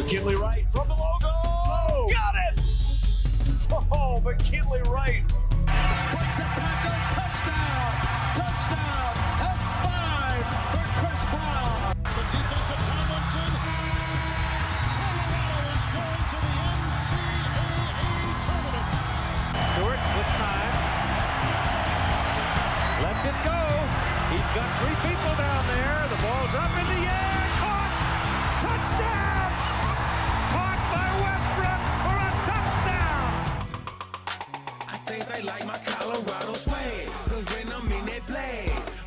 McKinley Wright from the logo. Got it! Oh, McKinley Wright. breaks a tackle, touchdown, touchdown. That's five for Chris Brown. The defense of Tomlinson. Colorado is going to the NCAA tournament. Stewart with time. Lets it go. He's got three people down there. The ball's up in the Swag. Cause when I'm in that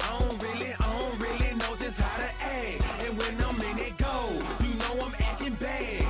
I don't really, I don't really know just how to act. And when I'm in you know I'm acting bad.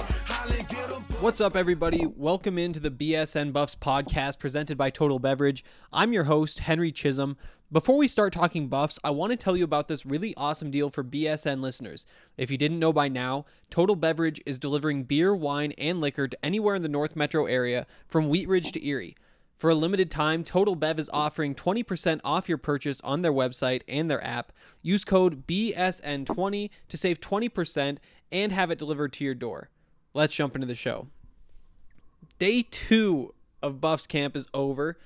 What's up, everybody? Welcome into the BSN Buffs podcast presented by Total Beverage. I'm your host, Henry Chisholm. Before we start talking Buffs, I want to tell you about this really awesome deal for BSN listeners. If you didn't know by now, Total Beverage is delivering beer, wine, and liquor to anywhere in the North Metro area from Wheat Ridge to Erie. For a limited time, Total Bev is offering 20% off your purchase on their website and their app. Use code BSN20 to save 20% and have it delivered to your door. Let's jump into the show. Day two of Buffs camp is over.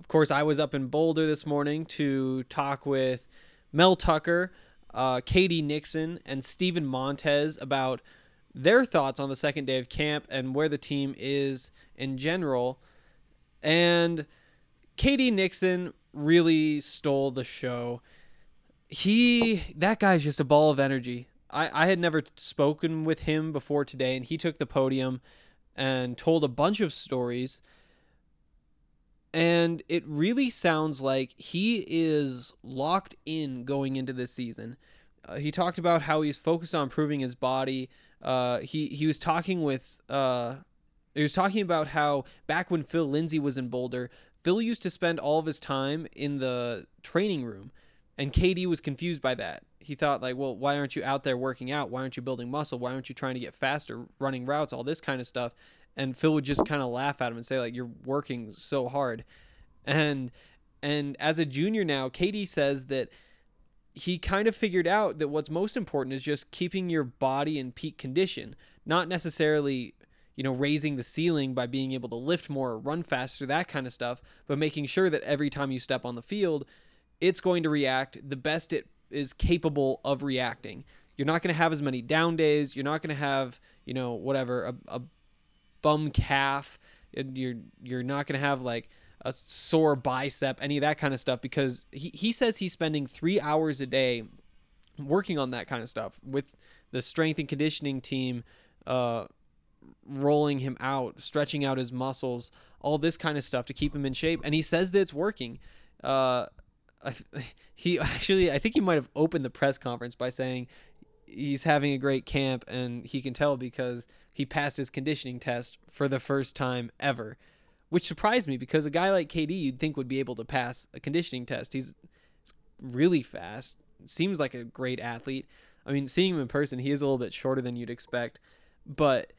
Of course, I was up in Boulder this morning to talk with Mel Tucker, uh, KD Nixon, and Steven Montez about their thoughts on the second day of camp and where the team is in general. And KD Nixon really stole the show. He, that guy's just a ball of energy. I, I had never spoken with him before today, and he took the podium and told a bunch of stories. And it really sounds like he is locked in going into this season. Uh, he talked about how he's focused on improving his body. Uh, he he was talking with uh, he was talking about how back when Phil Lindsay was in Boulder, Phil used to spend all of his time in the training room, and KD was confused by that. He thought like, well, why aren't you out there working out? Why aren't you building muscle? Why aren't you trying to get faster, running routes, all this kind of stuff? And Phil would just kind of laugh at him and say like, you're working so hard, and and as a junior now, KD says that he kind of figured out that what's most important is just keeping your body in peak condition, not necessarily, you know, raising the ceiling by being able to lift more or run faster, that kind of stuff, but making sure that every time you step on the field, it's going to react the best it is capable of reacting. You're not going to have as many down days. You're not going to have, you know, whatever, a, a bum calf. You're you're not going to have like a sore bicep, any of that kind of stuff, because he, he says he's spending three hours a day working on that kind of stuff with the strength and conditioning team, uh, rolling him out, stretching out his muscles, all this kind of stuff to keep him in shape. And he says that it's working. Uh, I, he actually, I think he might have opened the press conference by saying he's having a great camp, and he can tell because he passed his conditioning test for the first time ever which surprised me because a guy like KD you'd think would be able to pass a conditioning test. He's really fast, seems like a great athlete. I mean, seeing him in person, he is a little bit shorter than you'd expect, but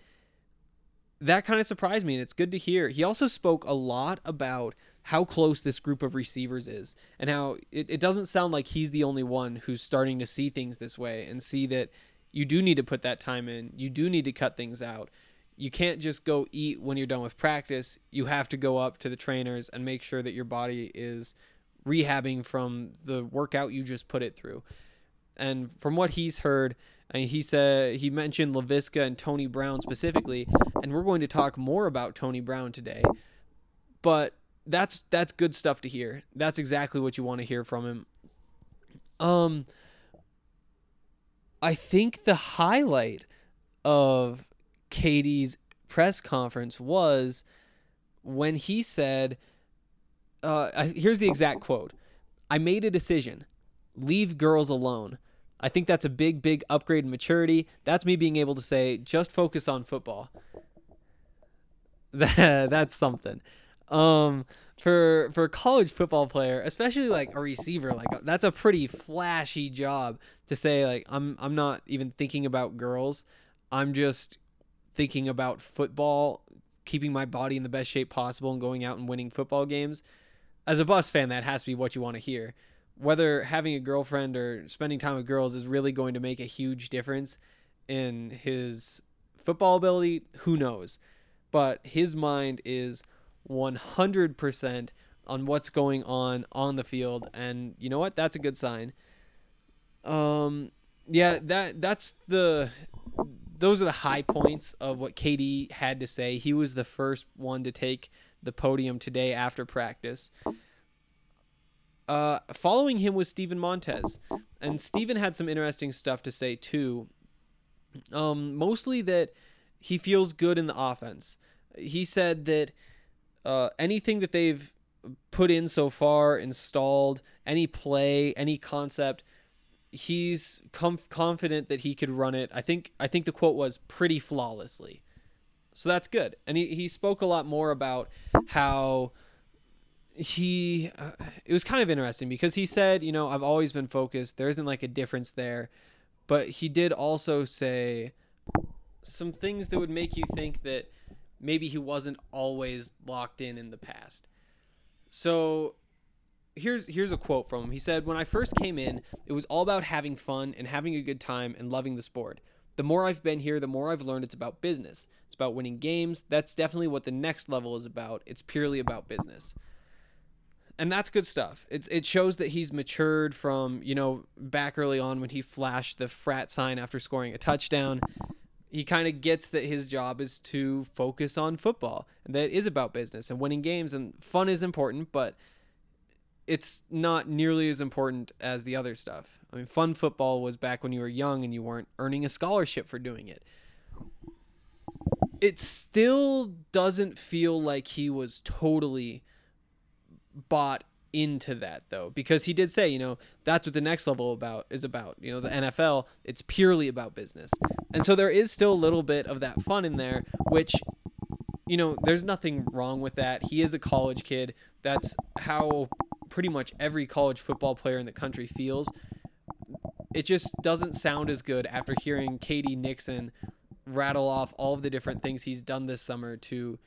that kind of surprised me, and it's good to hear. He also spoke a lot about how close this group of receivers is and how it, it doesn't sound like he's the only one who's starting to see things this way and see that you do need to put that time in. You do need to cut things out. You can't just go eat when you're done with practice. You have to go up to the trainers and make sure that your body is rehabbing from the workout you just put it through. And from what he's heard, Mean, he said he mentioned Laviska and Tony Brown specifically, and we're going to talk more about Tony Brown today. But that's that's good stuff to hear. That's exactly what you want to hear from him. Um I think the highlight of KD's press conference was when he said uh, here's the exact quote. I made a decision. Leave girls alone. I think that's a big, big upgrade in maturity. That's me being able to say, just focus on football. that's something. Um, for for a college football player, especially like a receiver, like that's a pretty flashy job to say like I'm I'm not even thinking about girls. I'm just thinking about football, keeping my body in the best shape possible and going out and winning football games. As a Buffs fan, that has to be what you want to hear. Whether having a girlfriend or spending time with girls is really going to make a huge difference in his football ability, who knows? But his mind is 100% on what's going on on the field and you know what? That's a good sign. Um yeah that that's the those are the high points of what KD had to say. He was the first one to take the podium today after practice uh following him was Steven Montez and Steven had some interesting stuff to say too um mostly that he feels good in the offense he said that uh, anything that they've put in so far, installed, any play, any concept, he's confident that he could run it. I think I think the quote was pretty flawlessly. So that's good. And he, he spoke a lot more about how he uh, it was kind of interesting because he said, you know, I've always been focused. There isn't like a difference there. But he did also say some things that would make you think that maybe he wasn't always locked in in the past. So here's here's a quote from him. He said, "When I first came in, it was all about having fun and having a good time and loving the sport. The more I've been here, the more I've learned it's about business. It's about winning games. That's definitely what the next level is about. It's purely about business." And that's good stuff. It's it shows that he's matured from, you know, back early on when he flashed the frat sign after scoring a touchdown. He kind of gets that his job is to focus on football that is about business and winning games and fun is important but it's not nearly as important as the other stuff. I mean fun football was back when you were young and you weren't earning a scholarship for doing it. It still doesn't feel like he was totally bought into that though because he did say you know that's what the next level about is about you know the NFL it's purely about business. And so there is still a little bit of that fun in there which you know there's nothing wrong with that. He is a college kid. That's how pretty much every college football player in the country feels. It just doesn't sound as good after hearing KD Nixon rattle off all of the different things he's done this summer to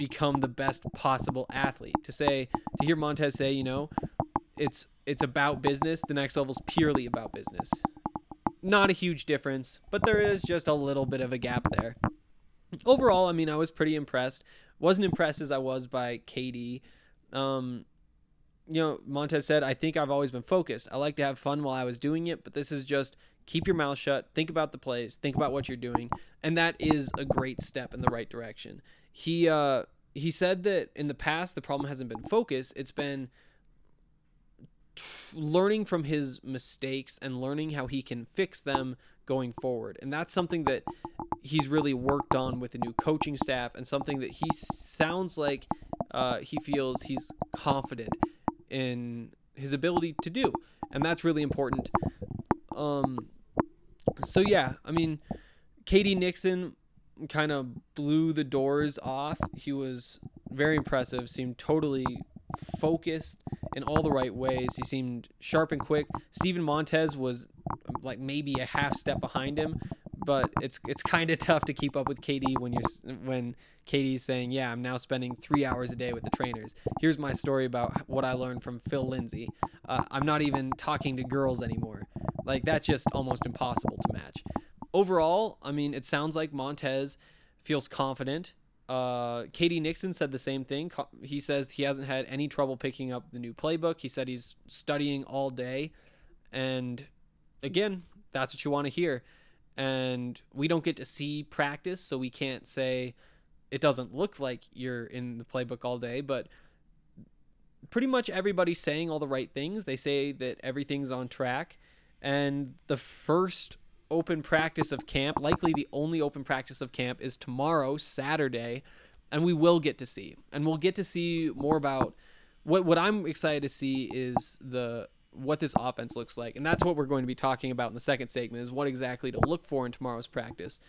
become the best possible athlete. To say to hear Montez say, you know, it's it's about business. The next level's purely about business. Not a huge difference, but there is just a little bit of a gap there. Overall, I mean, I was pretty impressed. Wasn't impressed as I was by KD. Um, you know, Montez said, I think I've always been focused. I like to have fun while I was doing it, but this is just keep your mouth shut, think about the plays, think about what you're doing, and that is a great step in the right direction he uh he said that in the past the problem hasn't been focus it's been learning from his mistakes and learning how he can fix them going forward. And that's something that he's really worked on with the new coaching staff and something that he sounds like uh, he feels he's confident in his ability to do. And that's really important. Um so yeah i mean KD Nixon kind of blew the doors off. He was very impressive, seemed totally focused in all the right ways. He seemed sharp and quick. Steven Montez was like maybe a half step behind him, but it's it's kind of tough to keep up with KD when you're when KD's saying, "Yeah, I'm now spending three hours a day with the trainers." Here's my story about what I learned from Phil Lindsay. Uh, I'm not even talking to girls anymore. Like that's just almost impossible to match. Overall, I mean, it sounds like Montez feels confident. Uh, KD Nixon said the same thing. He says he hasn't had any trouble picking up the new playbook. He said he's studying all day. And again, that's what you want to hear. And we don't get to see practice, so we can't say it doesn't look like you're in the playbook all day, but pretty much everybody's saying all the right things. They say that everything's on track. And the first open practice of camp, likely the only open practice of camp, is tomorrow, Saturday. And we will get to see. And we'll get to see more about what what I'm excited to see is the what this offense looks like. And that's what we're going to be talking about in the second segment is what exactly to look for in tomorrow's practice.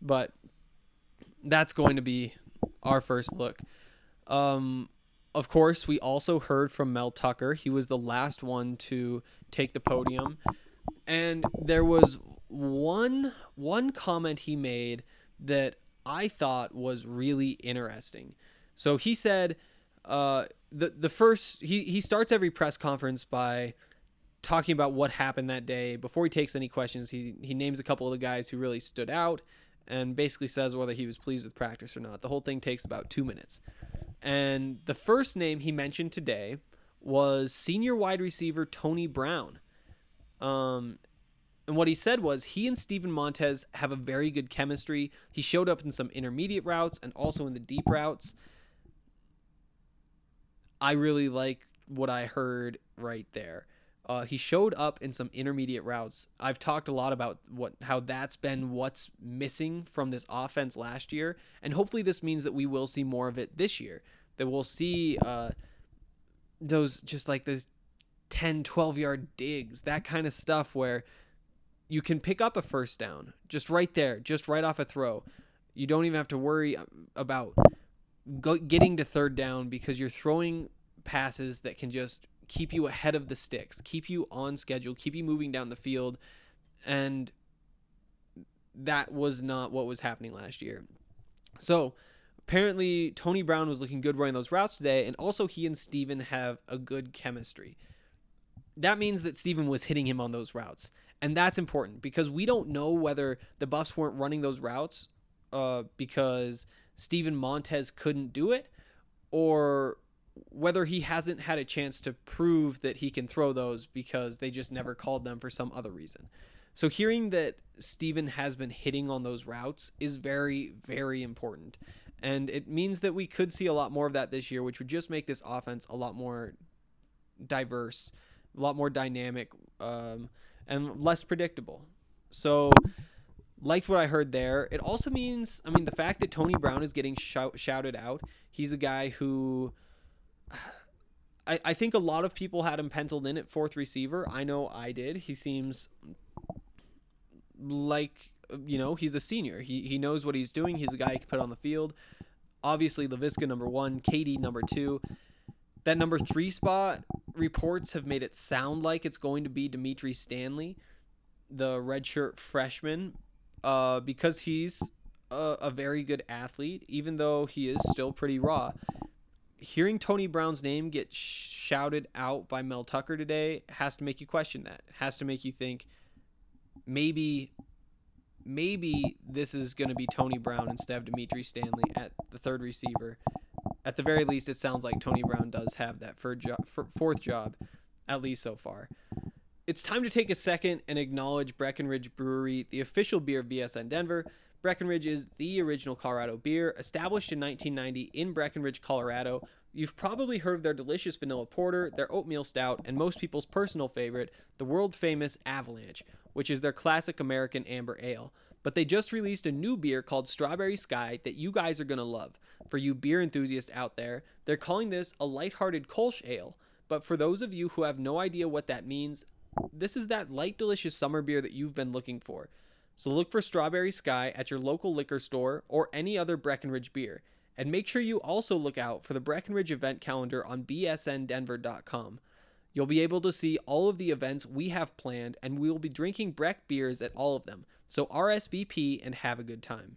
But that's going to be our first look. Um, of course, we also heard from Mel Tucker. He was the last one to take the podium, and there was one one comment he made that I thought was really interesting. So he said, uh, the the first he he starts every press conference by talking about what happened that day. Before he takes any questions, he he names a couple of the guys who really stood out and basically says whether he was pleased with practice or not. The whole thing takes about two minutes. And the first name he mentioned today was senior wide receiver Tony Brown. Um, and what he said was he and Steven Montez have a very good chemistry. He showed up in some intermediate routes and also in the deep routes. I really like what I heard right there. Uh, he showed up in some intermediate routes. I've talked a lot about what how that's been what's missing from this offense last year, and hopefully this means that we will see more of it this year. That we'll see uh, those just like those 10, 12 yard digs, that kind of stuff where you can pick up a first down just right there, just right off a throw. You don't even have to worry about getting to third down because you're throwing passes that can just keep you ahead of the sticks, keep you on schedule, keep you moving down the field. And that was not what was happening last year. So apparently, Tony Brown was looking good running those routes today, and also he and Steven have a good chemistry. That means that Steven was hitting him on those routes. And that's important because we don't know whether the Buffs weren't running those routes uh, because Steven Montez couldn't do it or whether he hasn't had a chance to prove that he can throw those because they just never called them for some other reason. So hearing that Steven has been hitting on those routes is very, very important. And it means that we could see a lot more of that this year, which would just make this offense a lot more diverse, a lot more dynamic, um, and less predictable. So liked what I heard there. It also means, I mean, the fact that Tony Brown is getting shout, shouted out. He's a guy who I, I think a lot of people had him penciled in at fourth receiver. I know I did. He seems like you know he's a senior. He he knows what he's doing. He's a guy you can put on the field. Obviously, Laviska number one, KD number two. That number three spot reports have made it sound like it's going to be Dimitri Stanley, the redshirt freshman, uh, because he's a, a very good athlete, even though he is still pretty raw. Hearing Tony Brown's name get shouted out by Mel Tucker today has to make you question that. Has to make you think maybe maybe this is going to be Tony Brown instead of Dimitri Stanley at the third receiver. At the very least, it sounds like Tony Brown does have that third job, fourth job, at least so far. It's time to take a second and acknowledge Breckenridge Brewery, the official beer of BSN Denver. Breckenridge is the original Colorado beer, established in 1990 in Breckenridge, Colorado. You've probably heard of their delicious vanilla porter, their oatmeal stout, and most people's personal favorite, the world famous Avalanche, which is their classic American amber ale. But they just released a new beer called Strawberry Sky that you guys are going to love. For you beer enthusiasts out there, they're calling this a lighthearted Kolsch ale. But for those of you who have no idea what that means, this is that light, delicious summer beer that you've been looking for. So look for Strawberry Sky at your local liquor store or any other Breckenridge beer. And make sure you also look out for the Breckenridge event calendar on bsndenver.com. You'll be able to see all of the events we have planned, and we will be drinking Breck beers at all of them. So RSVP and have a good time.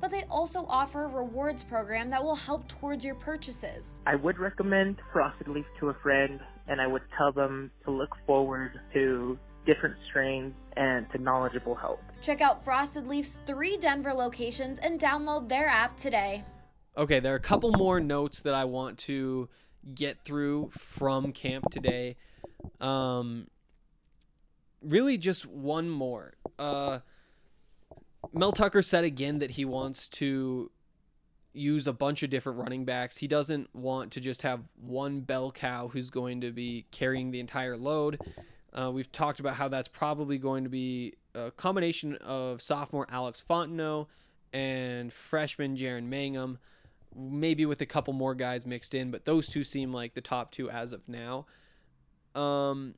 but they also offer a rewards program that will help towards your purchases. I would recommend Frosted Leaf to a friend, and I would tell them to look forward to different strains and to knowledgeable help. Check out Frosted Leaf's three Denver locations and download their app today. Okay, there are a couple more notes that I want to get through from camp today. Um, really, just one more. Uh, Mel Tucker said again that he wants to use a bunch of different running backs. He doesn't want to just have one bell cow who's going to be carrying the entire load. Uh, we've talked about how that's probably going to be a combination of sophomore Alex Fontenot and freshman Jaren Mangum, maybe with a couple more guys mixed in, but those two seem like the top two as of now. Um,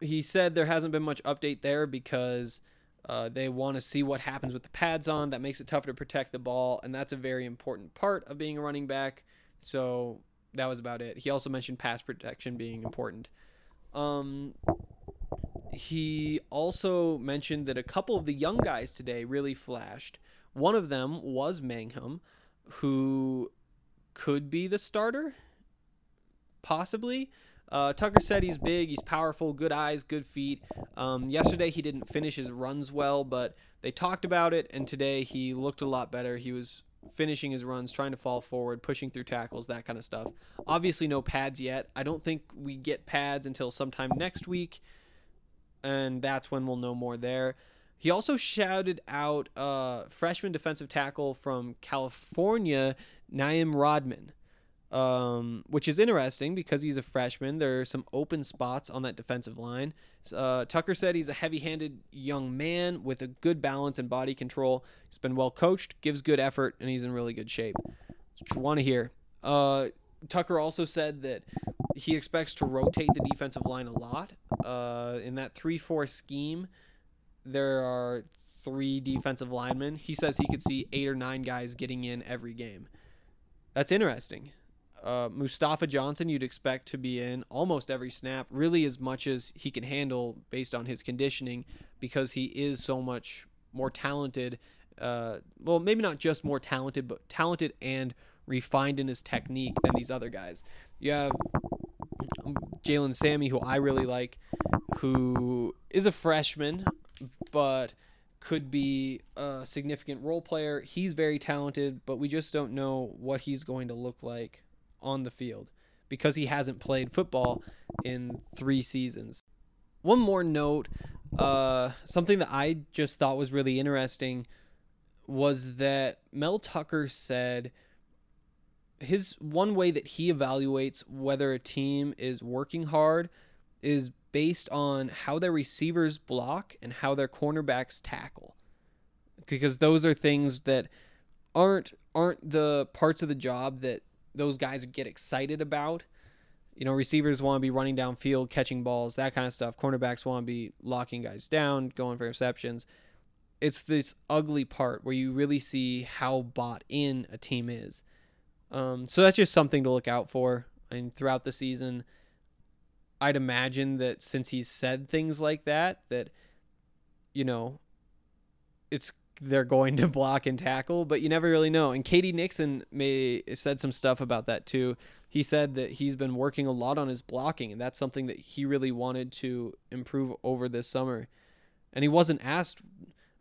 he said there hasn't been much update there because uh, they want to see what happens with the pads on. That makes it tougher to protect the ball, and that's a very important part of being a running back. So that was about it. He also mentioned pass protection being important. Um, he also mentioned that a couple of the young guys today really flashed. One of them was Mangum, who could be the starter, possibly. Uh, Tucker said he's big, he's powerful, good eyes, good feet. Um, yesterday he didn't finish his runs well, but they talked about it, and today he looked a lot better. He was finishing his runs, trying to fall forward, pushing through tackles, that kind of stuff. Obviously, no pads yet. I don't think we get pads until sometime next week, and that's when we'll know more there. He also shouted out uh, freshman defensive tackle from California, Naim Rodman um, which is interesting because he's a freshman. There are some open spots on that defensive line. Uh, Tucker said he's a heavy handed young man with a good balance and body control. He's been well coached, gives good effort, and he's in really good shape. That's you want to hear. Uh, Tucker also said that he expects to rotate the defensive line a lot. Uh, in that 3 4 scheme, there are three defensive linemen. He says he could see eight or nine guys getting in every game. That's interesting. Uh, Mustafa Johnson, you'd expect to be in almost every snap, really as much as he can handle based on his conditioning, because he is so much more talented. Uh, well, maybe not just more talented, but talented and refined in his technique than these other guys. You have Jalen Sami, who I really like, who is a freshman, but could be a significant role player. He's very talented, but we just don't know what he's going to look like on the field because he hasn't played football in three seasons. One more note uh, something that I just thought was really interesting was that Mel Tucker said his one way that he evaluates whether a team is working hard is based on how their receivers block and how their cornerbacks tackle because those are things that aren't aren't the parts of the job that those guys get excited about. You know, receivers want to be running downfield, catching balls, that kind of stuff. Cornerbacks want to be locking guys down, going for receptions. It's this ugly part where you really see how bought in a team is. Um, so that's just something to look out for. And throughout the season, I'd imagine that since he's said things like that, that you know, it's they're going to block and tackle, but you never really know. And KD Nixon may said some stuff about that too. He said that he's been working a lot on his blocking, and that's something that he really wanted to improve over this summer. And he wasn't asked,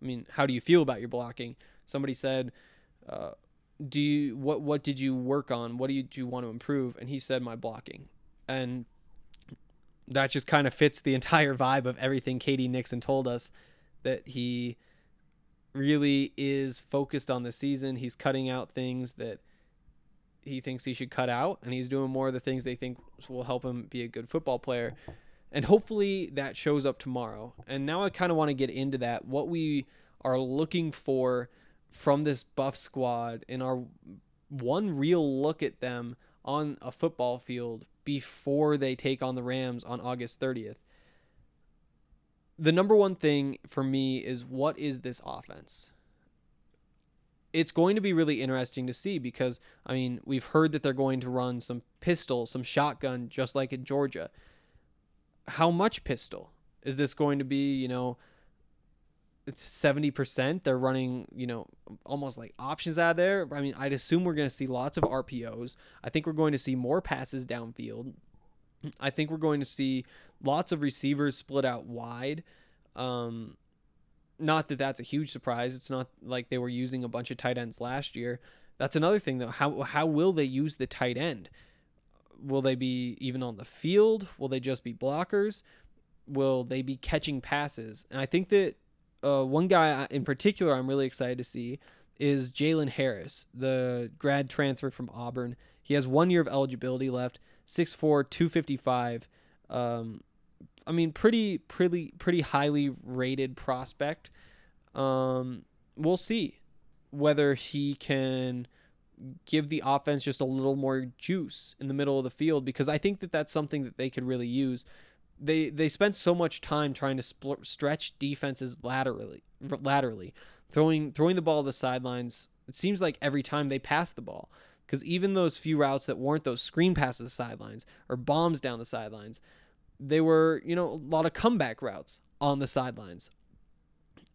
I mean, how do you feel about your blocking? Somebody said, uh, "Do you what what did you work on? What do you, do you want to improve?" And he said, "My blocking." And that just kind of fits the entire vibe of everything KD Nixon told us that he really is focused on the season. He's cutting out things that he thinks he should cut out, and he's doing more of the things they think will help him be a good football player. And hopefully that shows up tomorrow. And now I kind of want to get into that. What we are looking for from this buff squad in our one real look at them on a football field before they take on the Rams on August 30th. The number one thing for me is what is this offense? It's going to be really interesting to see because, I mean, we've heard that they're going to run some pistol, some shotgun, just like in Georgia. How much pistol? Is this going to be, you know, seventy percent. They're running, you know, almost like options out there. I mean, I'd assume we're going to see lots of RPOs. I think we're going to see more passes downfield. I think we're going to see lots of receivers split out wide. Um, not that that's a huge surprise. It's not like they were using a bunch of tight ends last year. That's another thing though. How how will they use the tight end? Will they be even on the field? Will they just be blockers? Will they be catching passes? And I think that uh, one guy in particular I'm really excited to see is Jalen Harris, the grad transfer from Auburn. He has one year of eligibility left, 6'4", 255. Um, I mean, pretty, pretty, pretty highly rated prospect. Um, we'll see whether he can give the offense just a little more juice in the middle of the field because I think that that's something that they could really use they they spent so much time trying to spl- stretch defenses laterally laterally throwing throwing the ball to the sidelines it seems like every time they pass the ball because even those few routes that weren't those screen passes sidelines or bombs down the sidelines they were you know a lot of comeback routes on the sidelines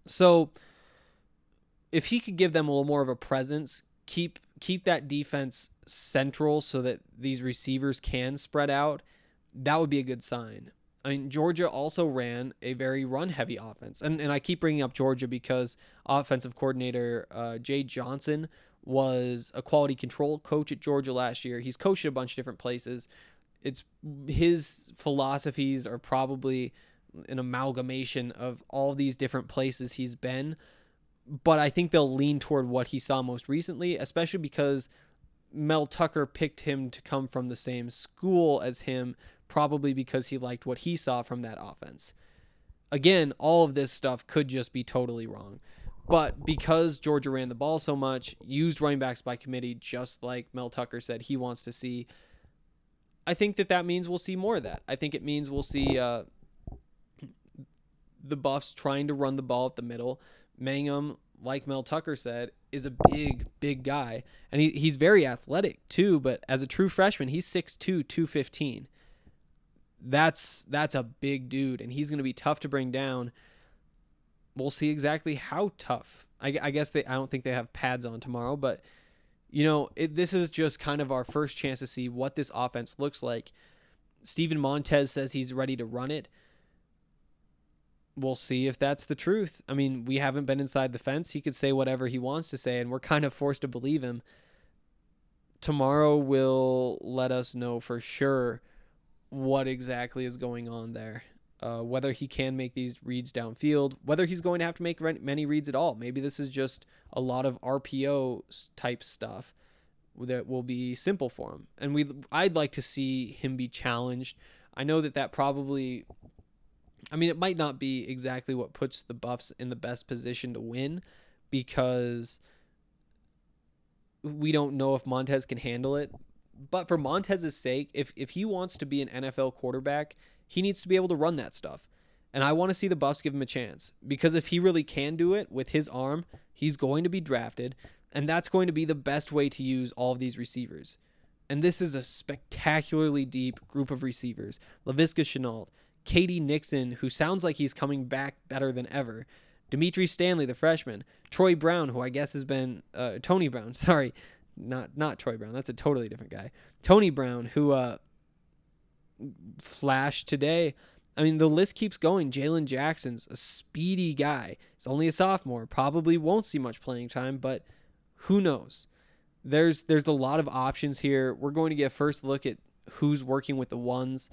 so if he could give them a little more of a presence keep keep that defense central so that these receivers can spread out that would be a good sign I mean, Georgia also ran a very run heavy offense. And, and I keep bringing up Georgia because offensive coordinator uh, Jay Johnson was a quality control coach at Georgia last year. He's coached at a bunch of different places. It's his philosophies are probably an amalgamation of all these different places he's been. But I think they'll lean toward what he saw most recently, especially because Mel Tucker picked him to come from the same school as him probably because he liked what he saw from that offense. Again, all of this stuff could just be totally wrong. But because Georgia ran the ball so much, used running backs by committee, just like Mel Tucker said he wants to see, I think that that means we'll see more of that. I think it means we'll see uh, the Buffs trying to run the ball at the middle. Mangum, like Mel Tucker said, is a big, big guy. And he, he's very athletic too, but as a true freshman, he's 6'2, 215 that's that's a big dude, and he's going to be tough to bring down. We'll see exactly how tough. I, I guess they. I don't think they have pads on tomorrow, but you know, it, this is just kind of our first chance to see what this offense looks like. Steven Montez says he's ready to run it. We'll see if that's the truth. I mean, we haven't been inside the fence. He could say whatever he wants to say, and we're kind of forced to believe him. Tomorrow will let us know for sure what exactly is going on there. Uh, whether he can make these reads downfield, whether he's going to have to make many reads at all. Maybe this is just a lot of RPO type stuff that will be simple for him. And we, I'd like to see him be challenged. I know that that probably, I mean, it might not be exactly what puts the Buffs in the best position to win because we don't know if Montez can handle it but for Montez's sake, if if he wants to be an NFL quarterback, he needs to be able to run that stuff. And I want to see the Buffs give him a chance because if he really can do it with his arm, he's going to be drafted, and that's going to be the best way to use all of these receivers. And this is a spectacularly deep group of receivers. Laviska Shenault, KD Nixon, who sounds like he's coming back better than ever. Dimitri Stanley, the freshman. Troy Brown, who I guess has been uh, Tony Brown, sorry, not not Troy Brown. That's a totally different guy. Tony Brown, who uh, flashed today. I mean, the list keeps going. Jalen Jackson's a speedy guy. He's only a sophomore. Probably won't see much playing time, but who knows? There's there's a lot of options here. We're going to get a first look at who's working with the ones,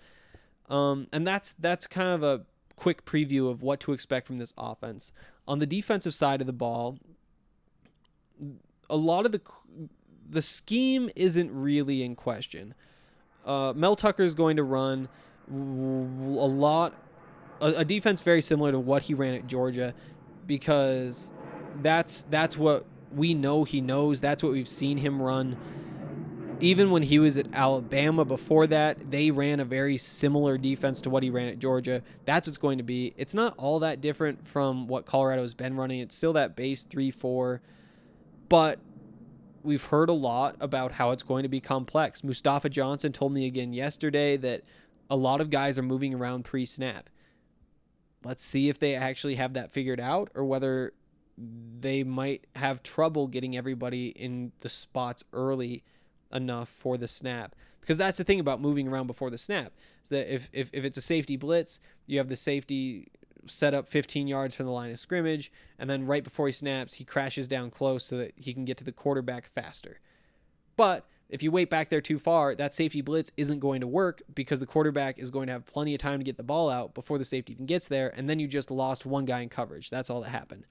um, and that's that's kind of a quick preview of what to expect from this offense. On the defensive side of the ball, a lot of the the scheme isn't really in question. Uh, Mel Tucker is going to run a lot, a, a defense very similar to what he ran at Georgia, because that's that's what we know he knows. That's what we've seen him run. Even when he was at Alabama before that, they ran a very similar defense to what he ran at Georgia. That's what's going to be. It's not all that different from what Colorado's been running. It's still that base 3 4. But we've heard a lot about how it's going to be complex. Mustafa Johnson told me again yesterday that a lot of guys are moving around pre snap. Let's see if they actually have that figured out or whether they might have trouble getting everybody in the spots early enough for the snap. Because that's the thing about moving around before the snap. Is that if, if, if it's a safety blitz, you have the safety set up 15 yards from the line of scrimmage, and then right before he snaps, he crashes down close so that he can get to the quarterback faster. But if you wait back there too far, that safety blitz isn't going to work because the quarterback is going to have plenty of time to get the ball out before the safety even gets there, and then you just lost one guy in coverage. That's all that happened.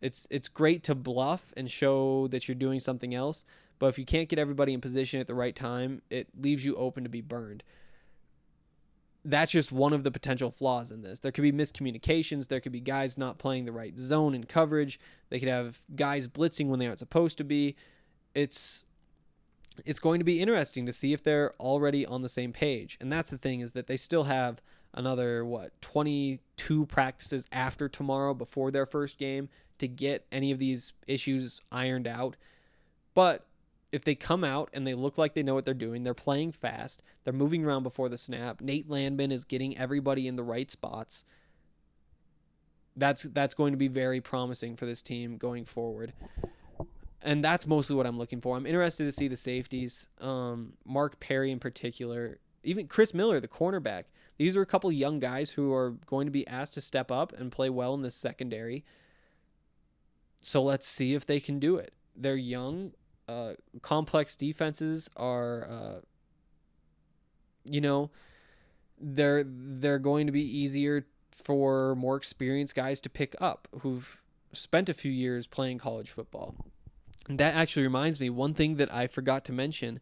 It's it's great to bluff and show that you're doing something else, but if you can't get everybody in position at the right time, it leaves you open to be burned. That's just one of the potential flaws in this. There could be miscommunications. There could be guys not playing the right zone in coverage. They could have guys blitzing when they aren't supposed to be. It's it's going to be interesting to see if they're already on the same page. And that's the thing is that they still have another what 22 practices after tomorrow before their first game to get any of these issues ironed out. But if they come out and they look like they know what they're doing, they're playing fast, they're moving around before the snap. Nate Landman is getting everybody in the right spots. That's that's going to be very promising for this team going forward. And that's mostly what I'm looking for. I'm interested to see the safeties, um, Mark Perry in particular, even Chris Miller, the cornerback. These are a couple young guys who are going to be asked to step up and play well in this secondary. So let's see if they can do it. They're young. Uh, complex defenses are, uh, you know, they're they're going to be easier for more experienced guys to pick up who've spent a few years playing college football. And that actually reminds me one thing that I forgot to mention.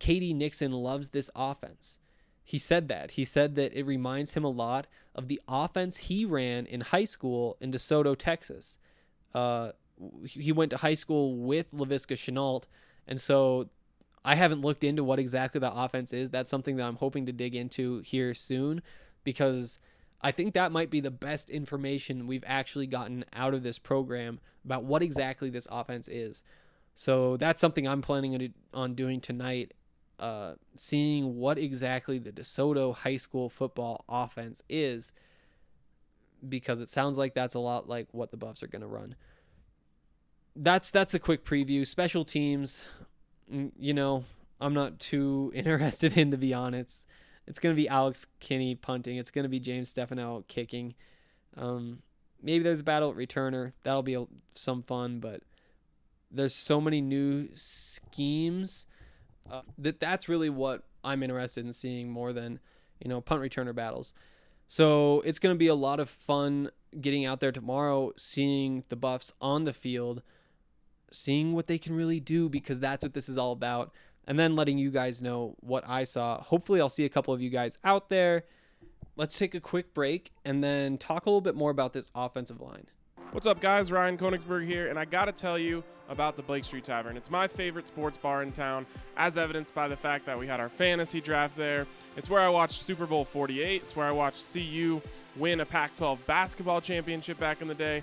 KD Nixon loves this offense. He said that. He said that it reminds him a lot of the offense he ran in high school in DeSoto, Texas. Uh, he went to high school with Laviska Shenault, and so I haven't looked into what exactly the offense is. That's something that I'm hoping to dig into here soon because I think that might be the best information we've actually gotten out of this program about what exactly this offense is. So that's something I'm planning on doing tonight uh, seeing what exactly the DeSoto high school football offense is, because it sounds like that's a lot like what the Buffs are going to run. That's that's a quick preview. Special teams, you know, I'm not too interested in to be honest. It's to be Alex Kinney punting. It's to be James Stefanou kicking. Um, maybe there's a battle at returner. That'll be a, some fun, but there's so many new schemes uh, that that's really what I'm interested in seeing more than you know punt returner battles. So it's to be a lot of fun getting out there tomorrow, seeing the Buffs on the field, seeing what they can really do because that's what this is all about, and then letting you guys know what I saw. Hopefully, I'll see a couple of you guys out there. Let's take a quick break and then talk a little bit more about this offensive line. What's up, guys? Ryan Koenigsberg here, and I gotta tell you about the Blake Street Tavern. It's my favorite sports bar in town, as evidenced by the fact that we had our fantasy draft there. It's where I watched Super Bowl 48. It's where I watched CU win a Pac 12 basketball championship back in the day.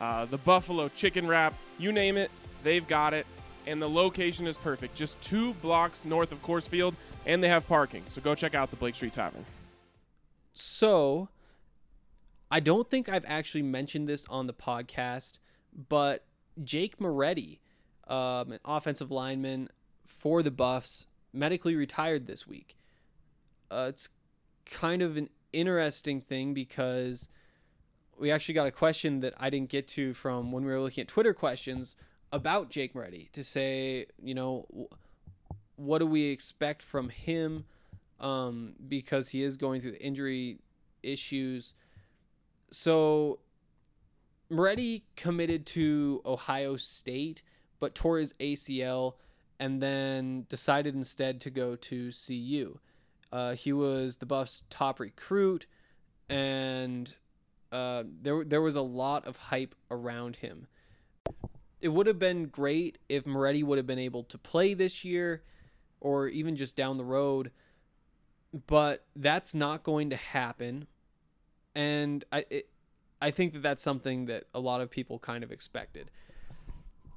uh, the buffalo chicken wrap, you name it, they've got it. And the location is perfect, just two blocks north of Coors Field, and they have parking. So go check out the Blake Street Tavern. So, I don't think I've actually mentioned this on the podcast, but Jake Moretti, um, an offensive lineman for the Buffs, medically retired this week. Uh, it's kind of an interesting thing because we actually got a question that I didn't get to from when we were looking at Twitter questions about Jake Moretti to say, you know, what do we expect from him um, because he is going through the injury issues. So Moretti committed to Ohio State, but tore his ACL and then decided instead to go to CU. Uh, he was the Buffs' top recruit, and uh, there there was a lot of hype around him. It would have been great if Moretti would have been able to play this year, or even just down the road, but that's not going to happen. And I it, I think that that's something that a lot of people kind of expected.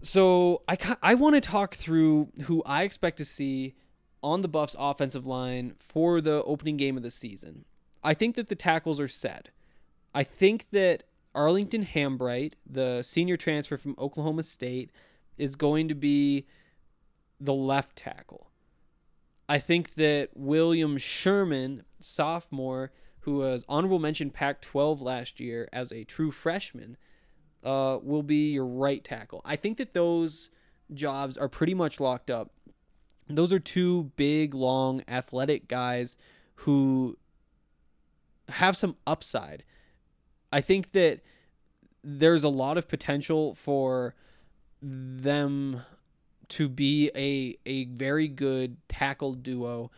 So I I want to talk through who I expect to see on the Buffs offensive line for the opening game of the season. I think that the tackles are set. I think that Arlington Hambright, the senior transfer from Oklahoma State, is going to be the left tackle. I think that William Sherman, sophomore, who was honorable mention Pac 12 last year as a true freshman, uh, will be your right tackle. I think that those jobs are pretty much locked up. Those are two big, long, athletic guys who have some upside. I think that there's a lot of potential for them to be a a very good tackle duo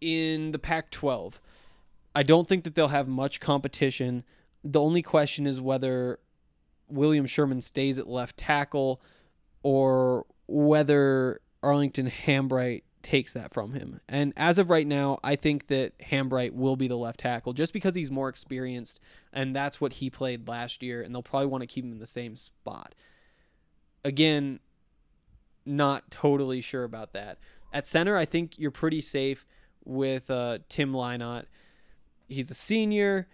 in the Pac-12. I don't think that they'll have much competition. The only question is whether William Sherman stays at left tackle or whether Arlington Hambright takes that from him. And as of right now, I think that Hambright will be the left tackle just because he's more experienced and that's what he played last year and they'll probably want to keep him in the same spot. Again, not totally sure about that. At center, I think you're pretty safe with uh, Tim Lynott. He's a senior.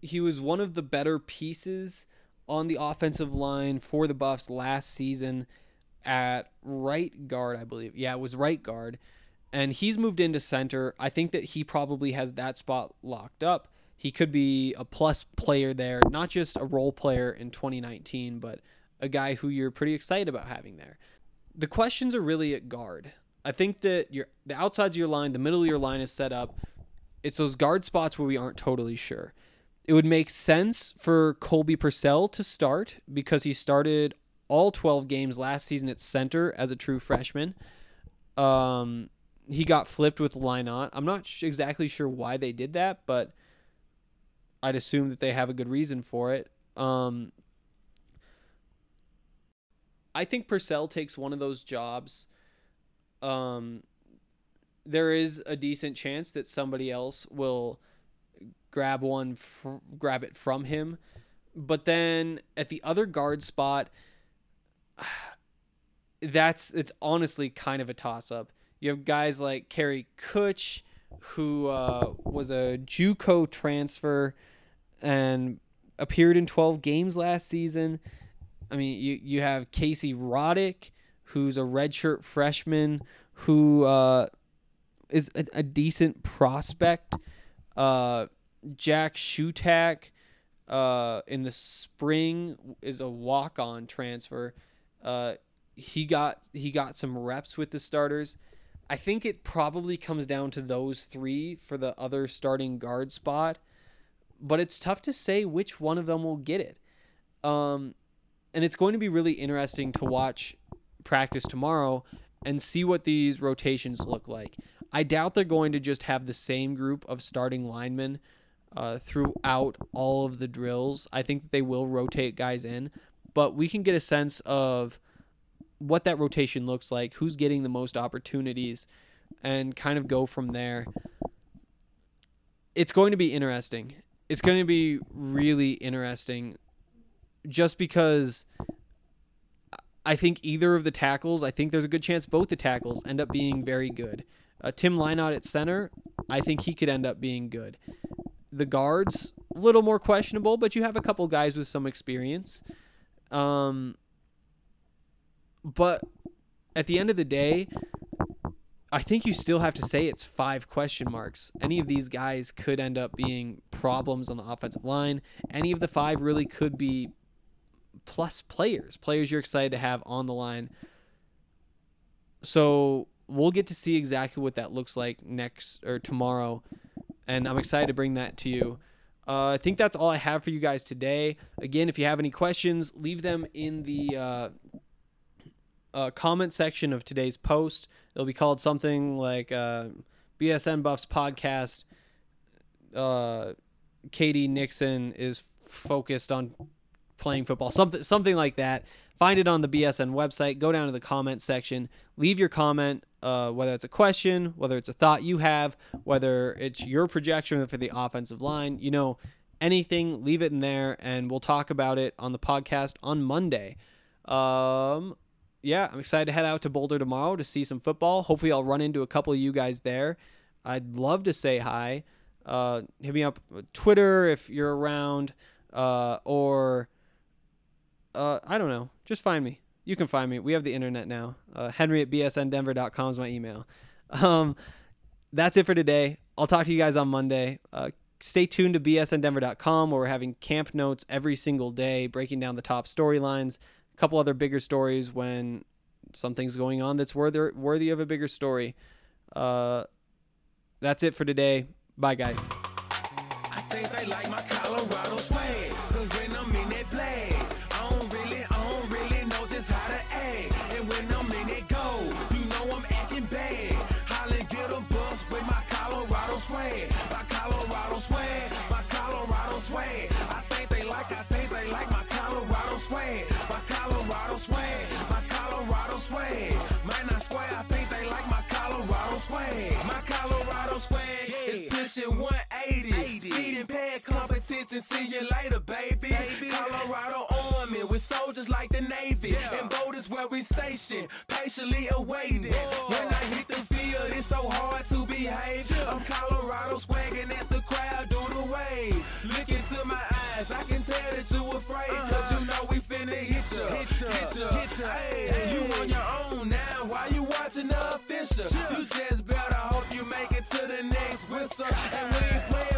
He was one of the better pieces on the offensive line for the Buffs last season at right guard, I believe. Yeah, it was right guard. And he's moved into center. I think that he probably has that spot locked up. He could be a plus player there, not just a role player in 2019, but a guy who you're pretty excited about having there. The questions are really at guard. I think that your the outsides of your line, the middle of your line is set up. It's those guard spots where we aren't totally sure. It would make sense for Colby Pursell to start because he started all 12 games last season at center as a true freshman. Um, he got flipped with Lynott. I'm not sh- exactly sure why they did that, but I'd assume that they have a good reason for it. Um, I think Pursell takes one of those jobs. Um, there is a decent chance that somebody else will grab one, fr- grab it from him. But then at the other guard spot, that's it's honestly kind of a toss up. You have guys like Kary Kutsch, who uh, was a JUCO transfer and appeared in 12 games last season. I mean, you you have Casey Roddick, who's a redshirt freshman who uh, is a, a, decent prospect. Uh, Jack Shutack uh, in the spring is a walk on transfer. Uh, he got he got some reps with the starters. I think it probably comes down to those three for the other starting guard spot, but it's tough to say which one of them will get it. Um, and it's going to be really interesting to watch practice tomorrow and see what these rotations look like. I doubt they're going to just have the same group of starting linemen uh, throughout all of the drills. I think that they will rotate guys in, but we can get a sense of what that rotation looks like, who's getting the most opportunities, and kind of go from there. It's going to be interesting. It's going to be really interesting just because I think either of the tackles, I think there's a good chance both the tackles end up being very good. Uh, Tim Lynott at center, I think he could end up being good. The guards, a little more questionable, but you have a couple guys with some experience. Um, but at the end of the day, I think you still have to say it's five question marks. Any of these guys could end up being problems on the offensive line. Any of the five really could be plus players, players you're excited to have on the line. So we'll get to see exactly what that looks like next or tomorrow, and I'm excited to bring that to you. Uh, I think that's all I have for you guys today. Again, if you have any questions, leave them in the uh, uh, comment section of today's post. It'll be called something like uh, BSN Buffs Podcast. Uh, KD Nixon is focused on playing football, something something like that. Find it on the BSN website. Go down to the comment section. Leave your comment, uh, whether it's a question, whether it's a thought you have, whether it's your projection for the offensive line. You know, anything, leave it in there, and we'll talk about it on the podcast on Monday. Um, yeah, I'm excited to head out to Boulder tomorrow to see some football. Hopefully, I'll run into a couple of you guys there. I'd love to say hi. Uh, hit me up on Twitter if you're around, uh, or uh, I don't know. Just find me. You can find me. We have the internet now. Uh, Henry at bsndenver.com is my email. Um, that's it for today. I'll talk to you guys on Monday. Uh, stay tuned to bsndenver.com where we're having camp notes every single day, breaking down the top storylines, a couple other bigger stories when something's going on that's worthy worthy of a bigger story. Uh, that's it for today. Bye, guys. Pushing 180. Speed and pad competition, see you later, baby. baby. Colorado Army with soldiers like the Navy. And boat is where we station, patiently awaiting. When I hit the field, it's so hard to behave. I'm Colorado swagging as the crowd do the wave. Look into my eyes, I can tell that you afraid. Cause uh-huh. you know we finna hit ya. Hit ya, hit ya, hit ya. Hey, you on your own now, why you watching the official? You just better hope you make it to the next whistle. And we ain't playing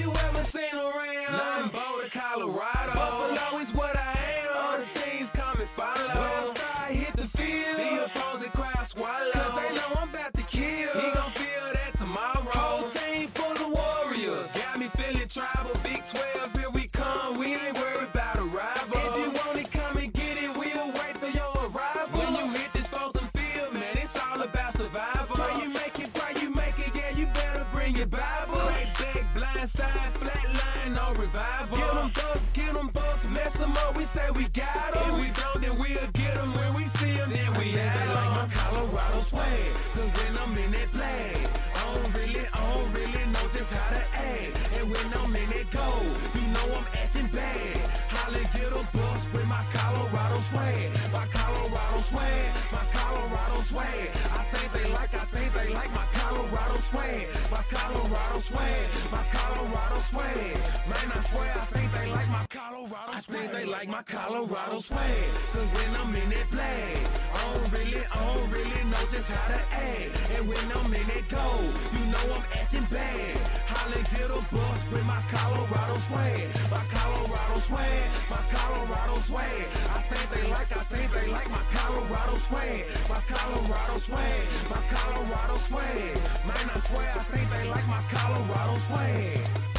Colorado. Buffalo is Crack back, blind side, flat line, no revival. Get them bucks, get them bucks, mess them up. We say we got them. If we don't, then we'll get them. When we see them, then we have them. like my Colorado swag. Cause when I'm in that flag, I don't really, I don't really know just how to act. And when I'm in that goal, you know I'm acting bad. Holly get a bus with my Colorado swag. My Colorado swag, my Colorado swag. I think they like, I think they like my Colorado swag. My Colorado swag, my Colorado swag. Man, I swear, I think they like my Colorado swag. I think they like my Colorado swag. Cause when I'm in that flag, I don't really, I don't really know just how to act. And when I'm in that goal, you know I'm acting bad. Holly get a bus with my Colorado swag. My Colorado swag, my Colorado swag. I think they like, I think they like my Colorado swag. My Colorado swag, my Colorado swag. Man, I swear, I think they like my Colorado swag.